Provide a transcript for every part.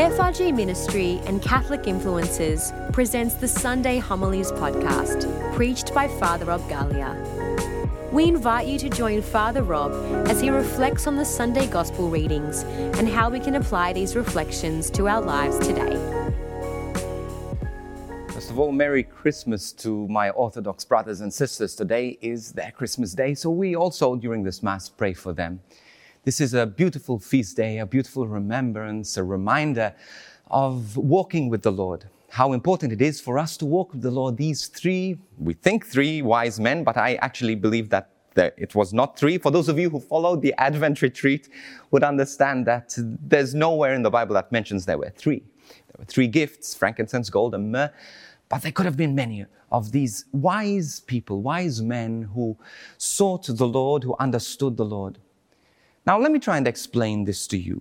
FRG Ministry and Catholic Influencers presents the Sunday Homilies podcast, preached by Father Rob Galea. We invite you to join Father Rob as he reflects on the Sunday Gospel readings and how we can apply these reflections to our lives today. First of all, Merry Christmas to my Orthodox brothers and sisters. Today is their Christmas day, so we also, during this Mass, pray for them. This is a beautiful feast day, a beautiful remembrance, a reminder of walking with the Lord. How important it is for us to walk with the Lord. These three, we think three wise men, but I actually believe that it was not three. For those of you who followed the Advent retreat would understand that there's nowhere in the Bible that mentions there were three. There were three gifts, frankincense, gold, and myrrh. But there could have been many of these wise people, wise men who sought the Lord, who understood the Lord. Now, let me try and explain this to you.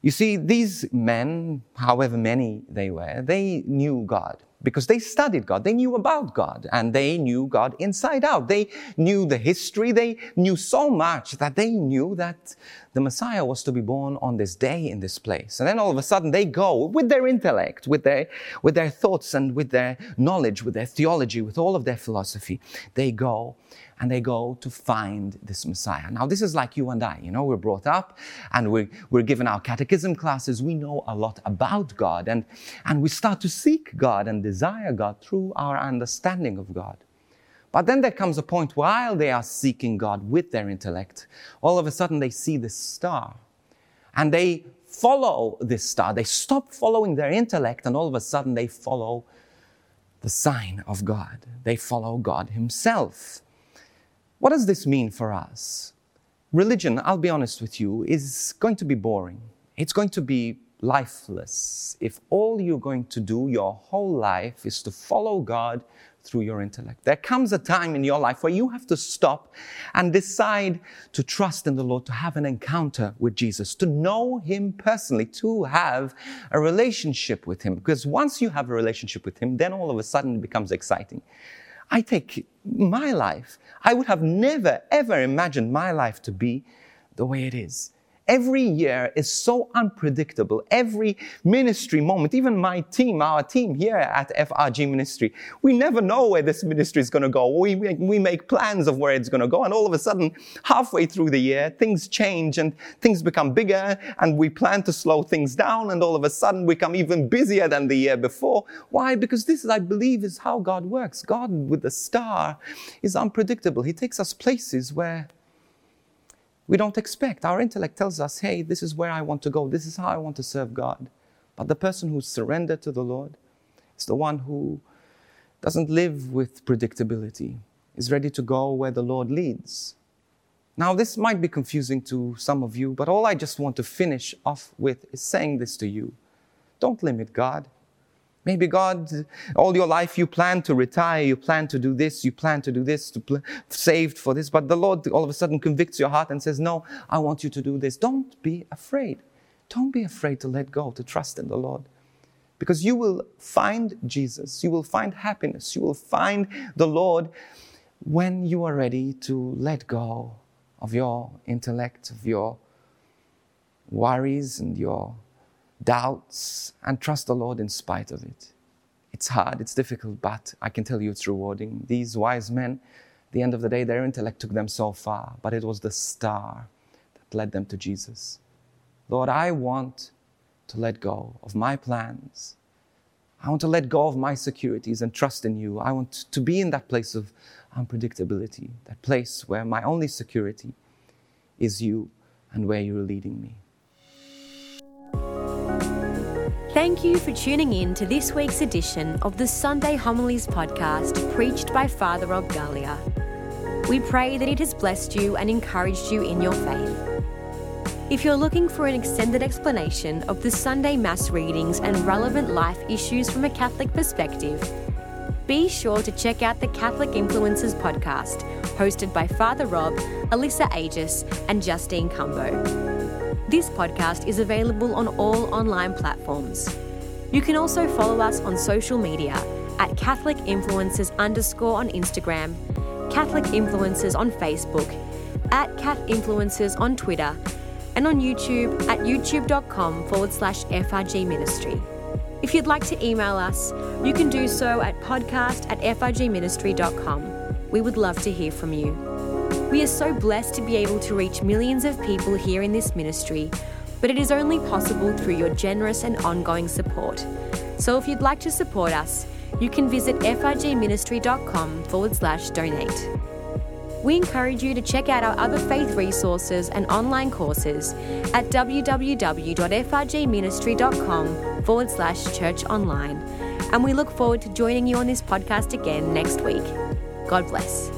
You see, these men, however many they were, they knew God because they studied God. They knew about God and they knew God inside out. They knew the history. They knew so much that they knew that the Messiah was to be born on this day in this place. And then all of a sudden they go with their intellect, with their, with their thoughts and with their knowledge, with their theology, with all of their philosophy. They go and they go to find this Messiah. Now, this is like you and I. You know, we're brought up and we're, we're given our catechism classes. We know a lot about God and, and we start to seek God and desire God through our understanding of God. But then there comes a point while they are seeking God with their intellect, all of a sudden they see this star and they follow this star. They stop following their intellect and all of a sudden they follow the sign of God. They follow God Himself. What does this mean for us? Religion, I'll be honest with you, is going to be boring. It's going to be lifeless if all you're going to do your whole life is to follow God through your intellect. There comes a time in your life where you have to stop and decide to trust in the Lord, to have an encounter with Jesus, to know Him personally, to have a relationship with Him. Because once you have a relationship with Him, then all of a sudden it becomes exciting. I take my life. I would have never, ever imagined my life to be the way it is. Every year is so unpredictable. Every ministry moment, even my team, our team here at FRG Ministry, we never know where this ministry is going to go. We, we make plans of where it's going to go. And all of a sudden, halfway through the year, things change and things become bigger and we plan to slow things down. And all of a sudden, we become even busier than the year before. Why? Because this, I believe, is how God works. God with the star is unpredictable. He takes us places where we don't expect. Our intellect tells us, hey, this is where I want to go, this is how I want to serve God. But the person who's surrendered to the Lord is the one who doesn't live with predictability, is ready to go where the Lord leads. Now, this might be confusing to some of you, but all I just want to finish off with is saying this to you. Don't limit God. Maybe God, all your life you plan to retire, you plan to do this, you plan to do this, to pl- saved for this, but the Lord all of a sudden convicts your heart and says, No, I want you to do this. Don't be afraid. Don't be afraid to let go, to trust in the Lord. Because you will find Jesus, you will find happiness, you will find the Lord when you are ready to let go of your intellect, of your worries and your doubts, and trust the Lord in spite of it. It's hard, it's difficult, but I can tell you it's rewarding. These wise men, the end of the day, their intellect took them so far, but it was the star that led them to Jesus. Lord, I want to let go of my plans. I want to let go of my securities and trust in you. I want to be in that place of unpredictability, that place where my only security is you and where you're leading me. Thank you for tuning in to this week's edition of the Sunday Homilies podcast preached by Father Rob Galea. We pray that it has blessed you and encouraged you in your faith. If you're looking for an extended explanation of the Sunday Mass readings and relevant life issues from a Catholic perspective, be sure to check out the Catholic Influencers podcast, hosted by Father Rob, Alyssa Agius, and Justine Cumbo. This podcast is available on all online platforms. You can also follow us on social media at Catholic Influencers underscore on Instagram, Catholic Influencers on Facebook, at Cat Influencers on Twitter, and on YouTube at youtube.com forward slash FRG Ministry. If you'd like to email us, you can do so at podcast at frgministry.com. We would love to hear from you. We are so blessed to be able to reach millions of people here in this ministry, but it is only possible through your generous and ongoing support. So if you'd like to support us, you can visit frgministry.com forward slash donate. We encourage you to check out our other faith resources and online courses at www.frgministry.com forward slash church online. And we look forward to joining you on this podcast again next week. God bless.